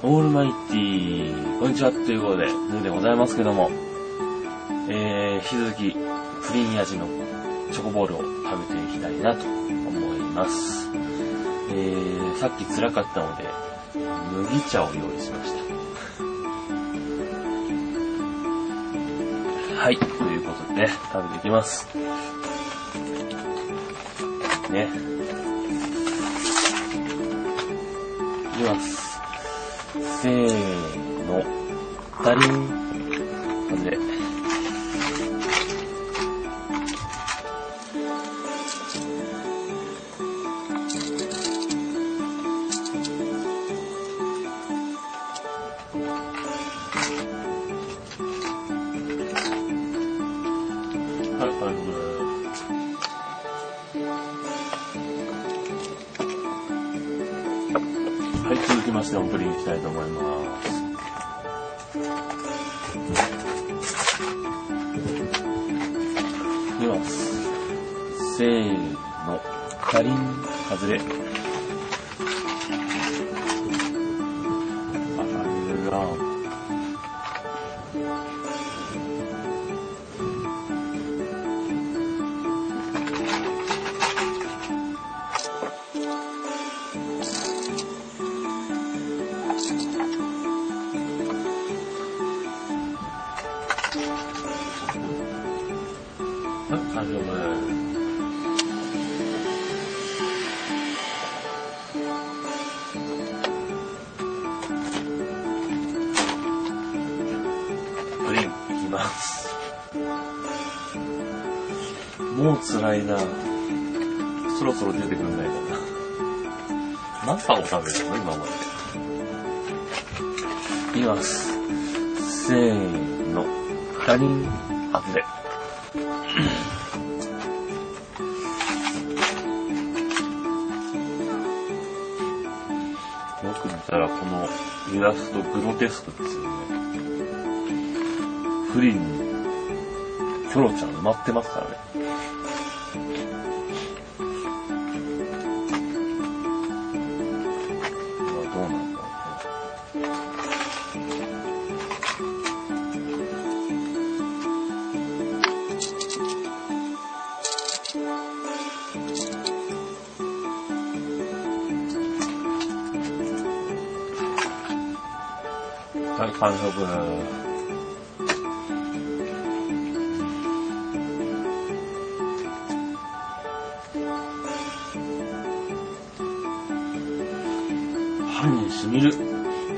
オールマイティー、こんにちは、ということで、ヌーでございますけども、えー、引き続き、プリン味のチョコボールを食べていきたいなと思います。えー、さっき辛かったので、麦茶を用意しました。はい、ということで、食べていきます。ね。いきます。せーの、ダリン。なんで、まして、オープニングいきたいと思います。では。せーの、かりん、外れ。はい、大丈夫。プリン、いきます。もう辛いな。そろそろ出てくんないかな。何パンを食べるの今まで。いきます。せーの。カリン、外れ。よく見たらこのイラストグロテスクですよね。プリンにキョロちゃん埋まってますからね。はい、完食。歯に染みる。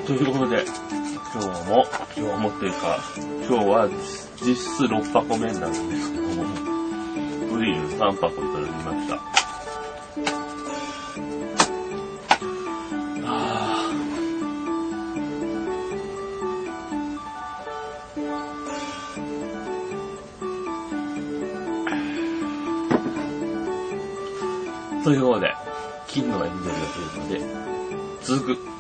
ということで、今日も、今日もっていうか、今日は実質6箱目なんですけども、プリン3箱いただきました。ということで、金のエンゼルが出るので、続く。